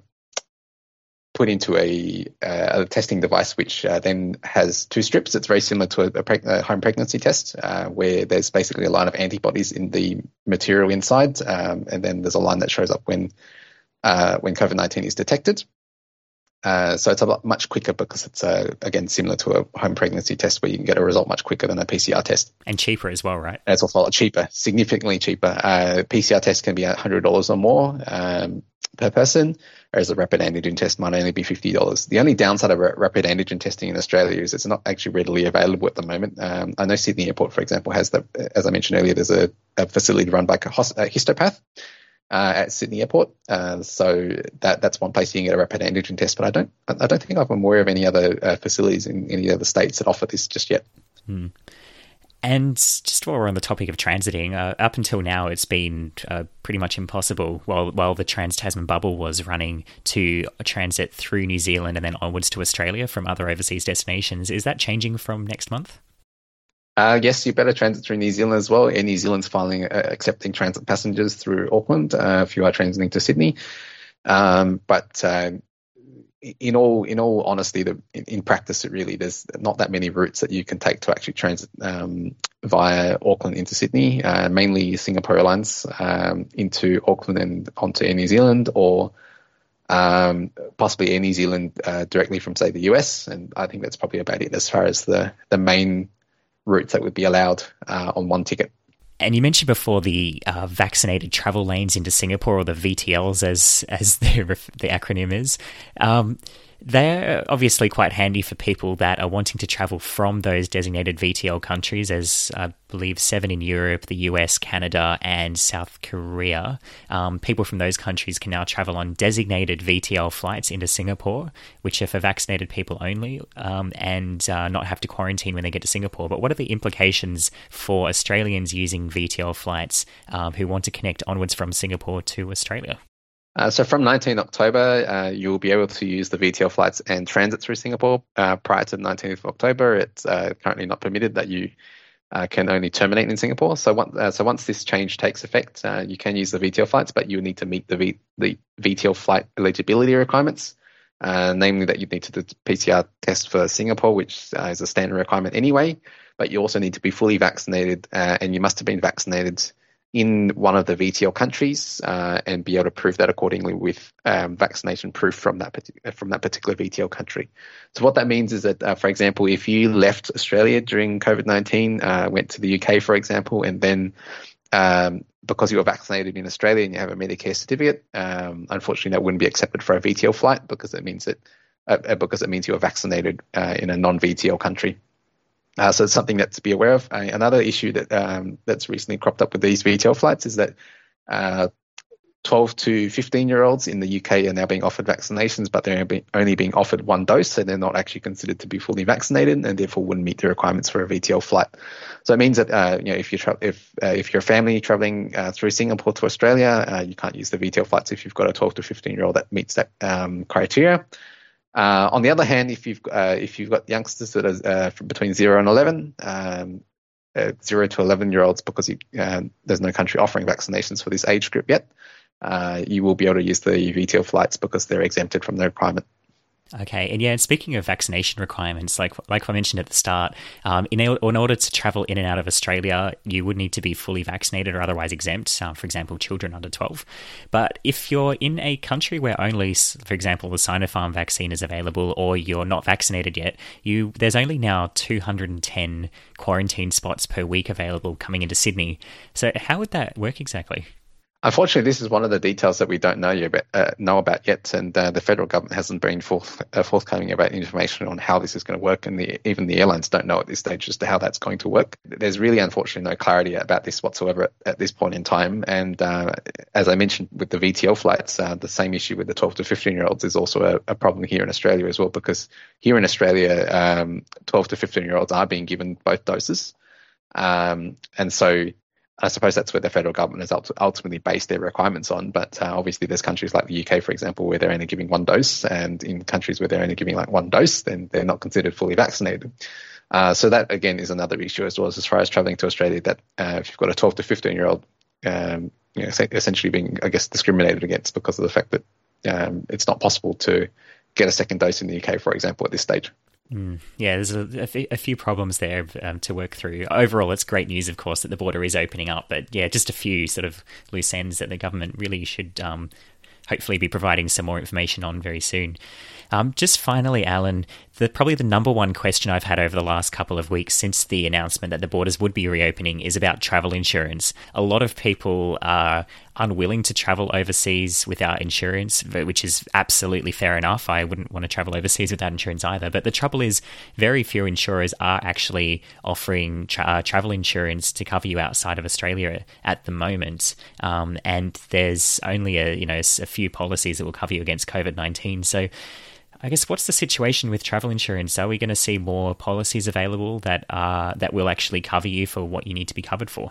Speaker 4: put into a, uh, a testing device, which uh, then has two strips. It's very similar to a, a, preg- a home pregnancy test, uh, where there's basically a line of antibodies in the material inside, um, and then there's a line that shows up when uh, when COVID nineteen is detected. Uh, so it's a lot much quicker because it's uh, again similar to a home pregnancy test where you can get a result much quicker than a PCR test
Speaker 2: and cheaper as well, right?
Speaker 4: And it's also a lot cheaper, significantly cheaper. PCR test can be hundred dollars or more um, per person whereas a rapid antigen test might only be $50. The only downside of rapid antigen testing in Australia is it's not actually readily available at the moment. Um, I know Sydney Airport, for example, has the, as I mentioned earlier, there's a, a facility run by a histopath. Uh, at Sydney Airport, uh, so that that's one place you can get a rapid antigen test. But I don't, I don't think I'm aware of any other uh, facilities in any other states that offer this just yet.
Speaker 2: Hmm. And just while we're on the topic of transiting, uh, up until now, it's been uh, pretty much impossible while while the Trans Tasman bubble was running to transit through New Zealand and then onwards to Australia from other overseas destinations. Is that changing from next month?
Speaker 4: Uh, yes, you better transit through New Zealand as well. Air New Zealand's filing uh, accepting transit passengers through Auckland uh, if you are transiting to Sydney. Um, but uh, in all in all honesty, the, in, in, practice, it really there's not that many routes that you can take to actually transit um, via Auckland into Sydney. Uh, mainly Singapore Airlines um, into Auckland and onto Air New Zealand, or um, possibly Air New Zealand uh, directly from say the US. And I think that's probably about it as far as the the main routes that would be allowed uh, on one ticket.
Speaker 2: And you mentioned before the uh, vaccinated travel lanes into Singapore, or the VTLs, as as the the acronym is. Um, they're obviously quite handy for people that are wanting to travel from those designated VTL countries, as I believe seven in Europe, the US, Canada, and South Korea. Um, people from those countries can now travel on designated VTL flights into Singapore, which are for vaccinated people only, um, and uh, not have to quarantine when they get to Singapore. But what are the implications for Australians using VTL flights um, who want to connect onwards from Singapore to Australia?
Speaker 4: Uh, so from 19 October, uh, you'll be able to use the VTL flights and transit through Singapore. Uh, prior to 19th October, it's uh, currently not permitted that you uh, can only terminate in Singapore. So, once, uh, so once this change takes effect, you can use the VTL flights, but you need to meet the, v, the VTL flight eligibility requirements. namely, that you need to do the PCR test for Singapore, which is a standard requirement anyway. But you also need to be fully vaccinated, and you must have been vaccinated in one of the VTL countries uh, and be able to prove that accordingly with um, vaccination proof from that from that particular VTL country. So what that means is that, uh, for example, if you left Australia during COVID nineteen, uh, went to the UK, for example, and then um, because you were vaccinated in Australia and you have a Medicare certificate, um, unfortunately that wouldn't be accepted for a VTL flight because it means that uh, because it means you were vaccinated uh, in a non VTL country. Uh, so it's something that to be aware of. Uh, another issue that um, that's recently cropped up with these VTL flights is that uh, 12 to 15 year olds in the UK are now being offered vaccinations, but they're only being offered one dose, so they're not actually considered to be fully vaccinated, and therefore wouldn't meet the requirements for a VTL flight. So it means that uh, you know if you tra- if uh, if you're a family traveling uh, through Singapore to Australia, you can't use the VTL flights if you've got a 12 to 15 year old that meets that um, criteria. Uh, on the other hand, if you've uh, if you've got youngsters that are between zero and 11, um, zero to 11 year olds, because you, there's no country offering vaccinations for this age group yet uh, you will be able to use the VTL flights because they're exempted from the requirement.
Speaker 2: Okay, and yeah, and speaking of vaccination requirements, like like I mentioned at the start, um, in, in order to travel in and out of Australia, you would need to be fully vaccinated or otherwise exempt. Uh, for example, children under twelve. But if you're in a country where only, for example, the Sinopharm vaccine is available, or you're not vaccinated yet, you there's only now 210 quarantine spots per week available coming into Sydney. So how would that work exactly?
Speaker 4: Unfortunately, this is one of the details that we don't know yet, uh, know about yet, and uh, the federal government hasn't been forth, uh, forthcoming about information on how this is going to work, and the, even the airlines don't know at this stage as to how that's going to work. There's really, unfortunately, no clarity about this whatsoever at, at this point in time. And uh, as I mentioned with the VTL flights, uh, the same issue with the 12 to 15 year olds is also a, a, problem here in Australia as well, because here in Australia, um, 12 to 15 year olds are being given both doses. Um, and so I suppose that's where the federal government has ultimately based their requirements on. But uh, obviously, there's countries like the UK, for example, where they're only giving one dose, and in countries where they're only giving like one dose, then they're not considered fully vaccinated. Uh, so that again is another issue as well as as far as traveling to Australia. That uh, if you've got a 12 to 15 year old, um, you know, essentially being, I guess, discriminated against because of the fact that um, it's not possible to get a second dose in the UK, for example, at this stage.
Speaker 2: Mm, yeah, there's a, a, few problems there um, to work through. Overall, it's great news, of course, that the border is opening up, but yeah, just a few sort of loose ends that the government really should um, hopefully be providing some more information on very soon. Um, just finally, Alan, the, probably the number one question I've had over the last couple of weeks since the announcement that the borders would be reopening is about travel insurance. A lot of people are unwilling to travel overseas without insurance, which is absolutely fair enough. I wouldn't want to travel overseas without insurance either. But the trouble is, very few insurers are actually offering tra- uh, travel insurance to cover you outside of Australia at the moment. Um, and there's only a you know a few policies that will cover you against COVID nineteen. So I guess what's the situation with travel insurance? Are we going to see more policies available that are that will actually cover you for what you need to be covered for?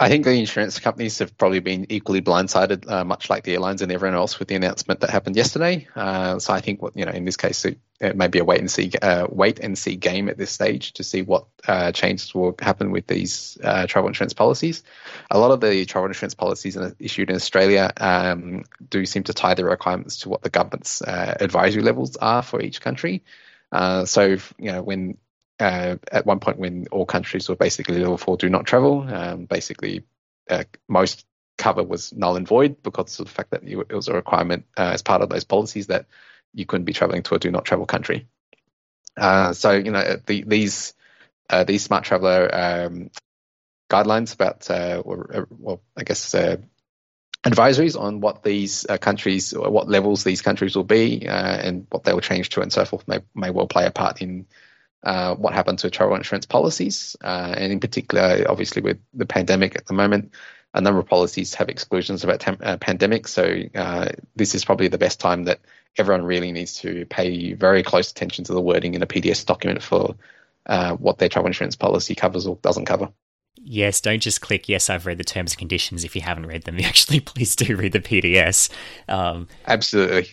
Speaker 4: I think the insurance companies have probably been equally blindsided, uh, much like the airlines and everyone else, with the announcement that happened yesterday. Uh, so I think, you know, in this case, it, it may be a wait and see, uh, wait and see game at this stage to see what uh, changes will happen with these uh, travel insurance policies. A lot of the travel insurance policies issued in Australia um, do seem to tie the requirements to what the government's uh, advisory levels are for each country. so, you know, when uh, at one point when all countries were basically level four do not travel. Um, basically, uh, most cover was null and void because of the fact that it was a requirement uh, as part of those policies that you couldn't be traveling to a do not travel country. Uh, so you know the, these uh, these smart traveler um, guidelines about uh, or, well I guess advisories on what these uh, countries, what levels these countries will be, uh, and what they will change to, and so forth, may, may well play a part in uh, what happens to travel insurance policies, uh, and in particular, obviously with the pandemic at the moment, a number of policies have exclusions about tem- uh, pandemic. So uh, this is probably the best time that everyone really needs to pay very close attention to the wording in a PDS document for uh, what their travel insurance policy covers or doesn't cover.
Speaker 2: Yes, don't just click yes, I've read the terms and conditions if you haven't read them. Actually, please do read the PDS. Um,
Speaker 4: Absolutely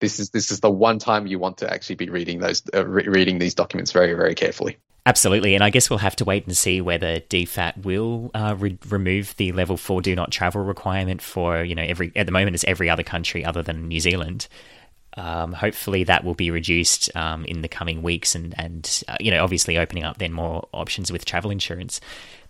Speaker 4: this is this is the one time you want to actually be reading those uh, re- reading these documents very very carefully.
Speaker 2: Absolutely, and I guess we'll have to wait and see whether DFAT will uh, re- remove the level four do not travel requirement for you know every at the moment it's every other country other than New Zealand. Um, hopefully that will be reduced um, in the coming weeks, and and uh, you know obviously opening up then more options with travel insurance.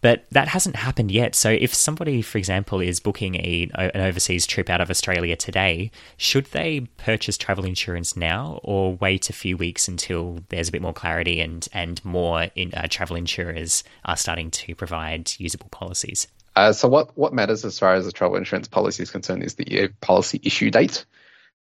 Speaker 2: But that hasn't happened yet. So if somebody, for example, is booking a, an overseas trip out of Australia today, should they purchase travel insurance now or wait a few weeks until there's a bit more clarity and, and more in, uh, travel insurers are starting to provide usable policies?
Speaker 4: Uh, so what, what matters as far as the travel insurance policy is concerned is the policy issue date.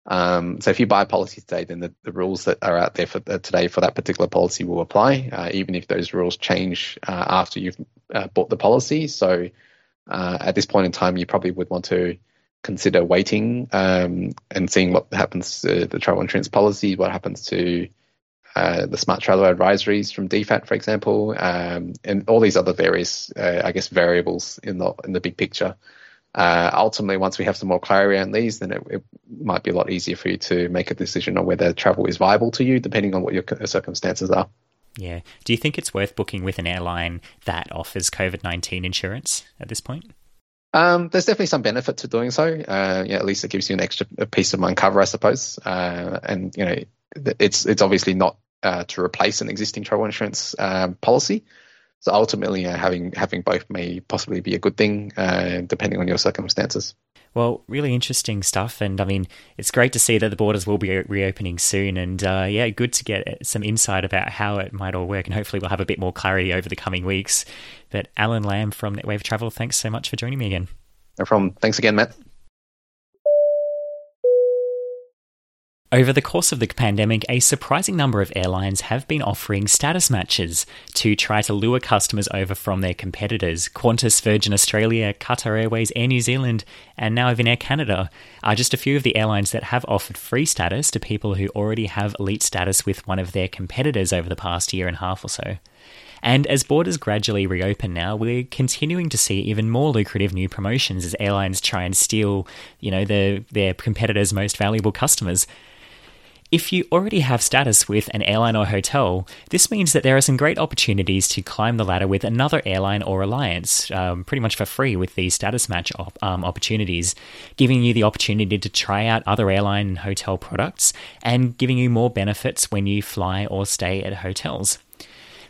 Speaker 4: Um, so if you buy a policy today, then the, the rules that are out there for uh, today for that particular policy will apply, uh, even if those rules change uh, after you've uh, bought the policy. So uh, at this point in time, you probably would want to consider waiting um, and seeing what happens to the travel insurance policy, what happens to uh, the smart traveler advisories from DFAT, for example, um, and all these other various, uh, I guess, variables in the in the big picture. Uh, ultimately, once we have some more clarity on these, then it, it, might be a lot easier for you to make a decision on whether travel is viable to you, depending on what your circumstances are.
Speaker 2: Yeah. Do you think it's worth booking with an airline that offers COVID 19 insurance at this point?
Speaker 4: Um, there's definitely some benefit to doing so. Uh, yeah, at least it gives you an extra piece of mind cover, I suppose. Uh, and you know, it's it's obviously not uh, to replace an existing travel insurance um, policy. So ultimately, uh, having having both may possibly be a good thing, uh, depending on your circumstances.
Speaker 2: Well, really interesting stuff, and I mean, it's great to see that the borders will be reopening soon, and uh, yeah, good to get some insight about how it might all work, and hopefully we'll have a bit more clarity over the coming weeks. But Alan Lamb from Netwave Travel, thanks so much for joining me again.
Speaker 4: No problem. Thanks again, Matt.
Speaker 2: Over the course of the pandemic, a surprising number of airlines have been offering status matches to try to lure customers over from their competitors. Qantas, Virgin Australia, Qatar Airways, Air New Zealand, and now even Air Canada are just a few of the airlines that have offered free status to people who already have elite status with one of their competitors over the past year and a half or so. And as borders gradually reopen now, we're continuing to see even more lucrative new promotions as airlines try and steal, you know, their their competitors' most valuable customers. If you already have status with an airline or hotel, this means that there are some great opportunities to climb the ladder with another airline or alliance, um, pretty much for free with these status match op- um, opportunities, giving you the opportunity to try out other airline and hotel products and giving you more benefits when you fly or stay at hotels.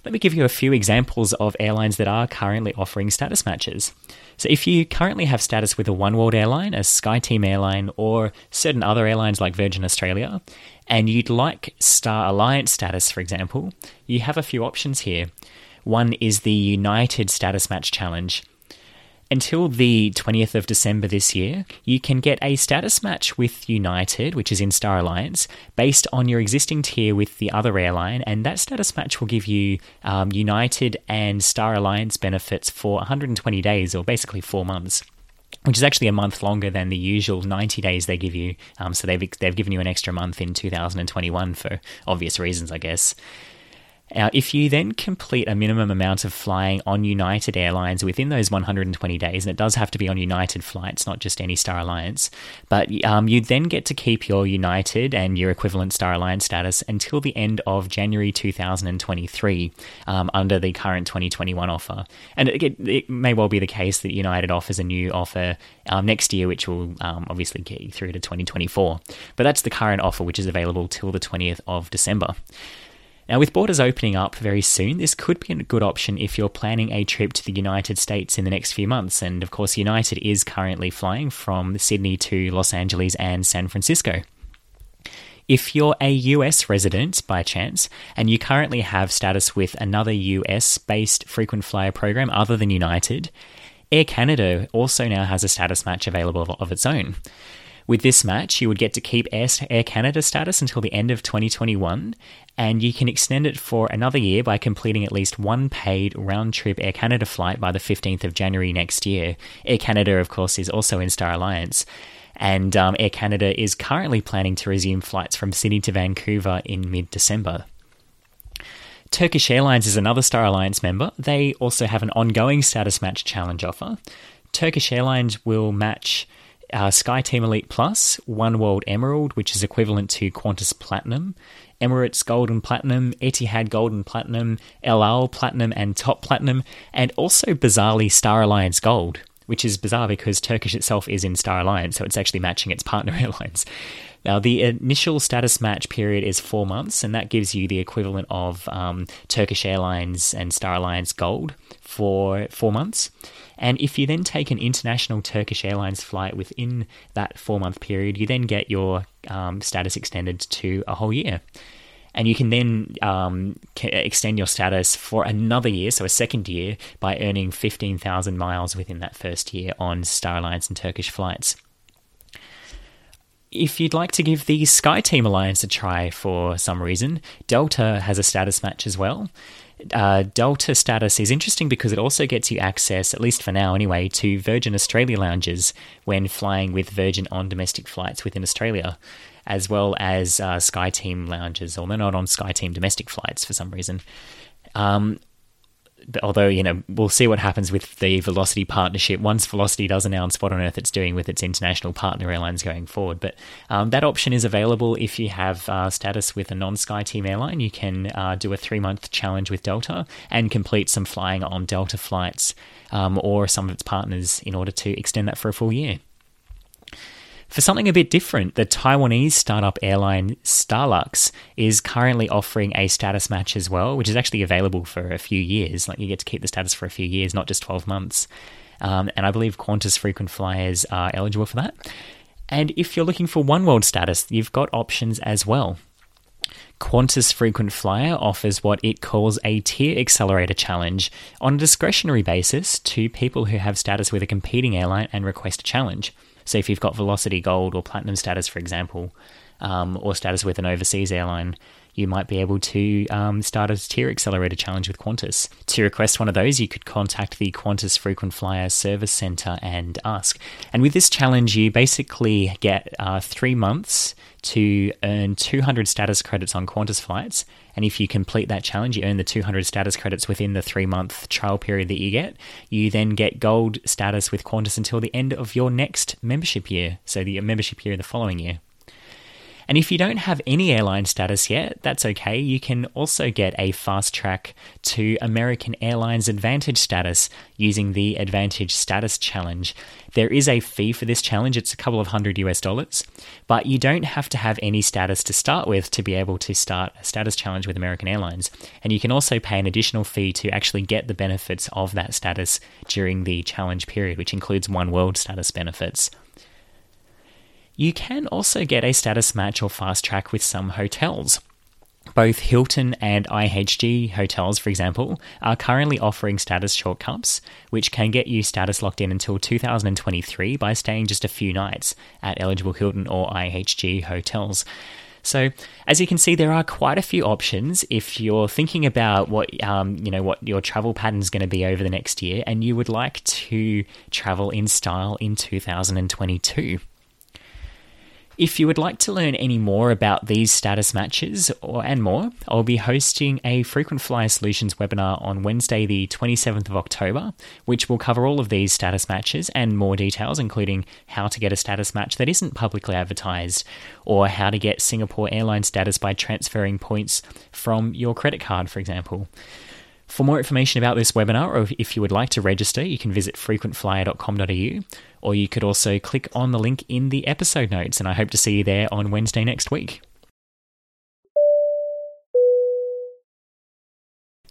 Speaker 2: Let me give you a few examples of airlines that are currently offering status matches. So, if you currently have status with a Oneworld airline, a SkyTeam airline, or certain other airlines like Virgin Australia, and you'd like Star Alliance status, for example, you have a few options here. One is the United Status Match Challenge. Until the 20th of December this year, you can get a status match with United, which is in Star Alliance, based on your existing tier with the other airline, and that status match will give you um, United and Star Alliance benefits for 120 days, or basically four months which is actually a month longer than the usual 90 days they give you. Um, so they've they've given you an extra month in 2021 for obvious reasons, I guess. Now, if you then complete a minimum amount of flying on United Airlines within those 120 days, and it does have to be on United flights, not just any Star Alliance, but um, you then get to keep your United and your equivalent Star Alliance status until the end of January 2023 um, under the current 2021 offer. And it, it, may well be the case that United offers a new offer um, next year, which will um, obviously get you through to 2024. But that's the current offer, which is available till the 20th of December. Now, with borders opening up very soon, this could be a good option if you're planning a trip to the United States in the next few months. And of course, United is currently flying from Sydney to Los Angeles and San Francisco. If you're a US resident by chance and you currently have status with another US based frequent flyer program other than United, Air Canada also now has a status match available of its own. With this match, you would get to keep Air, Canada status until the end of 2021, and you can extend it for another year by completing at least one paid round trip Air Canada flight by the 15th of January next year. Air Canada, of course, is also in Star Alliance. And um, Air Canada is currently planning to resume flights from Sydney to Vancouver in mid December. Turkish Airlines is another Star Alliance member. They also have an ongoing status match challenge offer. Turkish Airlines will match uh, SkyTeam Elite Plus, Oneworld Emerald, which is equivalent to Qantas Platinum, Emirates Golden Platinum, Etihad Golden Platinum, El Al Platinum, and Top Platinum, and also bizarrely Star Alliance Gold, which is bizarre because Turkish itself is in Star Alliance, so it's actually matching its partner airlines. Now, the initial status match period is four months, and that gives you the equivalent of um, Turkish Airlines and Star Alliance Gold for four months. And if you then take an international Turkish Airlines flight within that four month period, you then get your um, status extended to a whole year. And you can then um, extend your status for another year, so a second year, by earning 15,000 miles within that first year on Star Alliance and Turkish flights. If you'd like to give the SkyTeam Alliance a try for some reason, Delta has a status match as well. uh, Delta status is interesting because it also gets you access, at least for now anyway, to Virgin Australia lounges when flying with Virgin on domestic flights within Australia, as well as uh, SkyTeam lounges, although not on SkyTeam domestic flights for some reason. Um, although you know we'll see what happens with the Velocity partnership once Velocity does announce what on earth it's doing with its international partner airlines going forward. But um, that option is available if you have uh, status with a non-SkyTeam airline. You can uh, do a three-month challenge with Delta and complete some flying on Delta flights um, or some of its partners in order to extend that for a full year. For something a bit different, the Taiwanese startup airline Starlux is currently offering a status match as well, which is actually available for a few years. Like you get to keep the status for a few years, not just 12 months. Um, and I believe Qantas frequent flyers are eligible for that. And if you're looking for Oneworld status, you've got options as well. Qantas Frequent Flyer offers what it calls a tier accelerator challenge on a discretionary basis to people who have status with a competing airline and request a challenge. So if you've got Velocity Gold or Platinum status, for example, um, or status with an overseas airline, you might be able to um, start a tier accelerator challenge with Qantas. To request one of those, you could contact the Qantas Frequent Flyer Service Centre and ask. And with this challenge, you basically get uh, three months to earn 200 status credits on Qantas flights. And if you complete that challenge, you earn the 200 status credits within the three month trial period that you get. You then get gold status with Qantas until the end of your next membership year, so the membership year the following year. And if you don't have any airline status yet, that's okay. You can also get a fast track to American Airlines AAdvantage status using the AAdvantage Status Challenge. There is a fee for this challenge, it's a couple of hundred US dollars, but you don't have to have any status to start with to be able to start a status challenge with American Airlines. And you can also pay an additional fee to actually get the benefits of that status during the challenge period, which includes Oneworld status benefits. You can also get a status match or fast track with some hotels. Both Hilton and IHG hotels, for example, are currently offering status shortcuts, which can get you status locked in until 2023 by staying just a few nights at eligible Hilton or IHG hotels. So, as you can see, there are quite a few options if you're thinking about what um, you know what your travel pattern is going to be over the next year, and you would like to travel in style in 2022. If you would like to learn any more about these status matches or and more, I'll be hosting a Frequent Flyer Solutions webinar on Wednesday, the 27th of October, which will cover all of these status matches and more details, including how to get a status match that isn't publicly advertised, or how to get Singapore airline status by transferring points from your credit card, for example. For more information about this webinar, or if you would like to register, you can visit frequentflyer.com.au, or you could also click on the link in the episode notes, and I hope to see you there on Wednesday next week.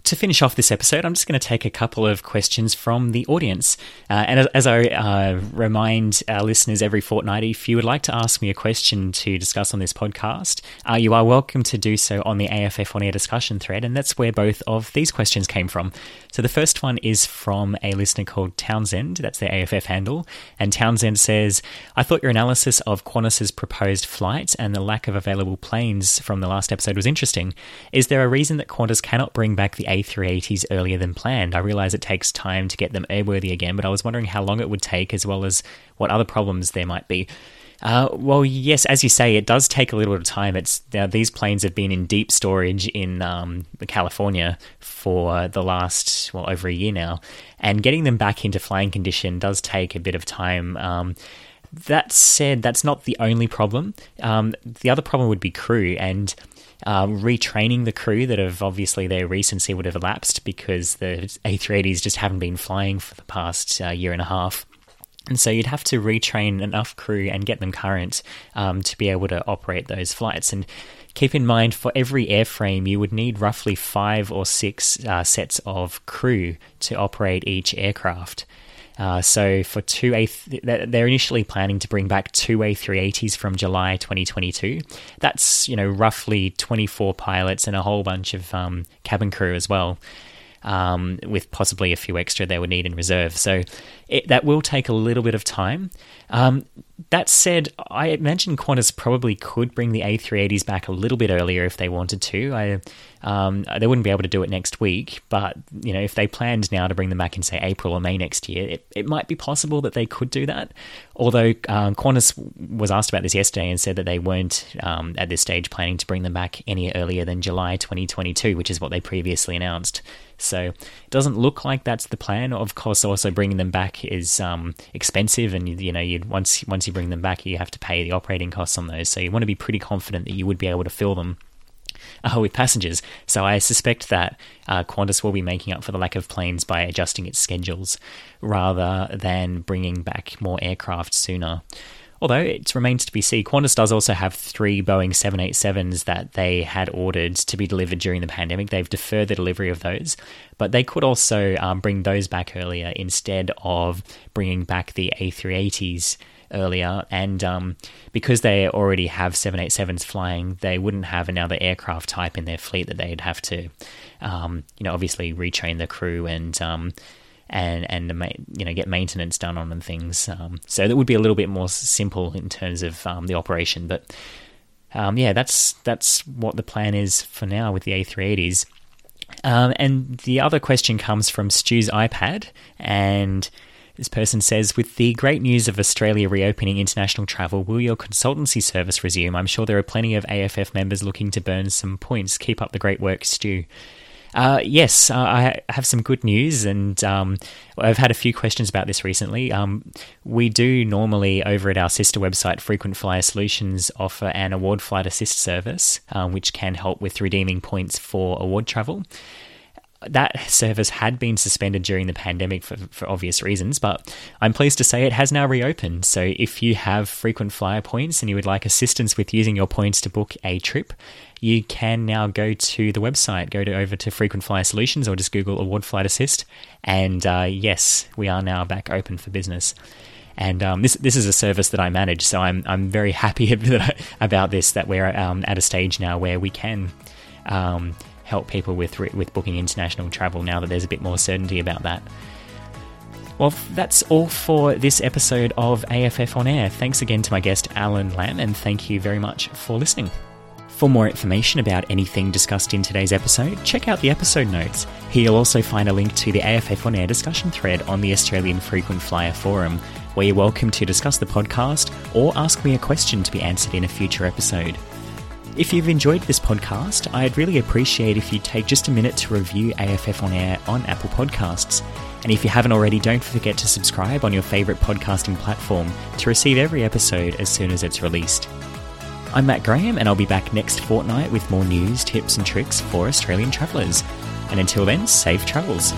Speaker 2: To finish off this episode, I'm just going to take a couple of questions from the audience. Uh, and as, as I uh, remind our listeners every fortnight, if you would like to ask me a question to discuss on this podcast, uh, you are welcome to do so on the AFF on air discussion thread. And that's where both of these questions came from. So the first one is from a listener called Townsend. That's their AFF handle. And Townsend says, I thought your analysis of Qantas's proposed flight and the lack of available planes from the last episode was interesting. Is there a reason that Qantas cannot bring back the a380s earlier than planned. I realize it takes time to get them airworthy again, but I was wondering how long it would take as well as what other problems there might be. Uh, well, yes, as you say, it does take a little bit of time. It's now these planes have been in deep storage in um, California for the last well over a year now, and getting them back into flying condition does take a bit of time. Um, that said, that's not the only problem. Um, the other problem would be crew, and um, retraining the crew that have obviously their recency would have elapsed because the A380s just haven't been flying for the past uh, year and a half. And so you'd have to retrain enough crew and get them current um, to be able to operate those flights. And keep in mind, for every airframe, you would need roughly five or six uh, sets of crew to operate each aircraft. Uh, so for two A, they're initially planning to bring back two A380s from July 2022. That's you know roughly 24 pilots and a whole bunch of um, cabin crew as well. Um, with possibly a few extra they would need in reserve. So it, that will take a little bit of time. Um, that said, I imagine Qantas probably could bring the A380s back a little bit earlier if they wanted to. I, um, they wouldn't be able to do it next week, but you know, if they planned now to bring them back in say April or May next year, it, it might be possible that they could do that. Although um, Qantas was asked about this yesterday and said that they weren't um, at this stage planning to bring them back any earlier than July 2022, which is what they previously announced. So it doesn't look like that's the plan. Of course, also bringing them back is um, expensive, and you, you know, you once once you bring them back, you have to pay the operating costs on those. So you want to be pretty confident that you would be able to fill them. Uh, with passengers. So I suspect that uh, Qantas will be making up for the lack of planes by adjusting its schedules rather than bringing back more aircraft sooner. Although it remains to be seen, Qantas does also have three Boeing 787s that they had ordered to be delivered during the pandemic. They've deferred the delivery of those, but they could also um, bring those back earlier instead of bringing back the A380s earlier. And um, because they already have 787s flying, they wouldn't have another aircraft type in their fleet that they'd have to, um, you know, obviously retrain the crew and um, and and you know get maintenance done on and things. Um, so that would be a little bit more simple in terms of um, the operation. But um, yeah, that's that's what the plan is for now with the A380s. Um, and the other question comes from Stu's iPad, and this person says, with the great news of Australia reopening international travel, will your consultancy service resume? I'm sure there are plenty of AFF members looking to burn some points. Keep up the great work, Stu. Uh, yes, uh, I have some good news, and um, I've had a few questions about this recently. Um, we do normally, over at our sister website, Frequent Flyer Solutions, offer an award flight assist service, um, which can help with redeeming points for award travel that service had been suspended during the pandemic for, for, obvious reasons, but I'm pleased to say it has now reopened. So if you have frequent flyer points and you would like assistance with using your points to book a trip, you can now go to the website, go to over to Frequent Flyer Solutions, or just Google Award Flight Assist. And uh, yes, we are now back open for business. And um, this this is a service that I manage, so I'm I'm very happy about this. That we're um, at a stage now where we can um, help people with with booking international travel. Now that there's a bit more certainty about that. Well, that's all for this episode of AFF on Air. Thanks again to my guest Alan Lamb, and thank you very much for listening. For more information about anything discussed in today's episode, check out the episode notes. Here you'll also find a link to the AFF On Air discussion thread on the Australian Frequent Flyer Forum, where you're welcome to discuss the podcast or ask me a question to be answered in a future episode. If you've enjoyed this podcast, I'd really appreciate if you'd take just a minute to review AFF On Air on Apple Podcasts. And if you haven't already, don't forget to subscribe on your favourite podcasting platform to receive every episode as soon as it's released. I'm Matt Graham, and I'll be back next fortnight with more news, tips, and tricks for Australian travellers. And until then, safe travels.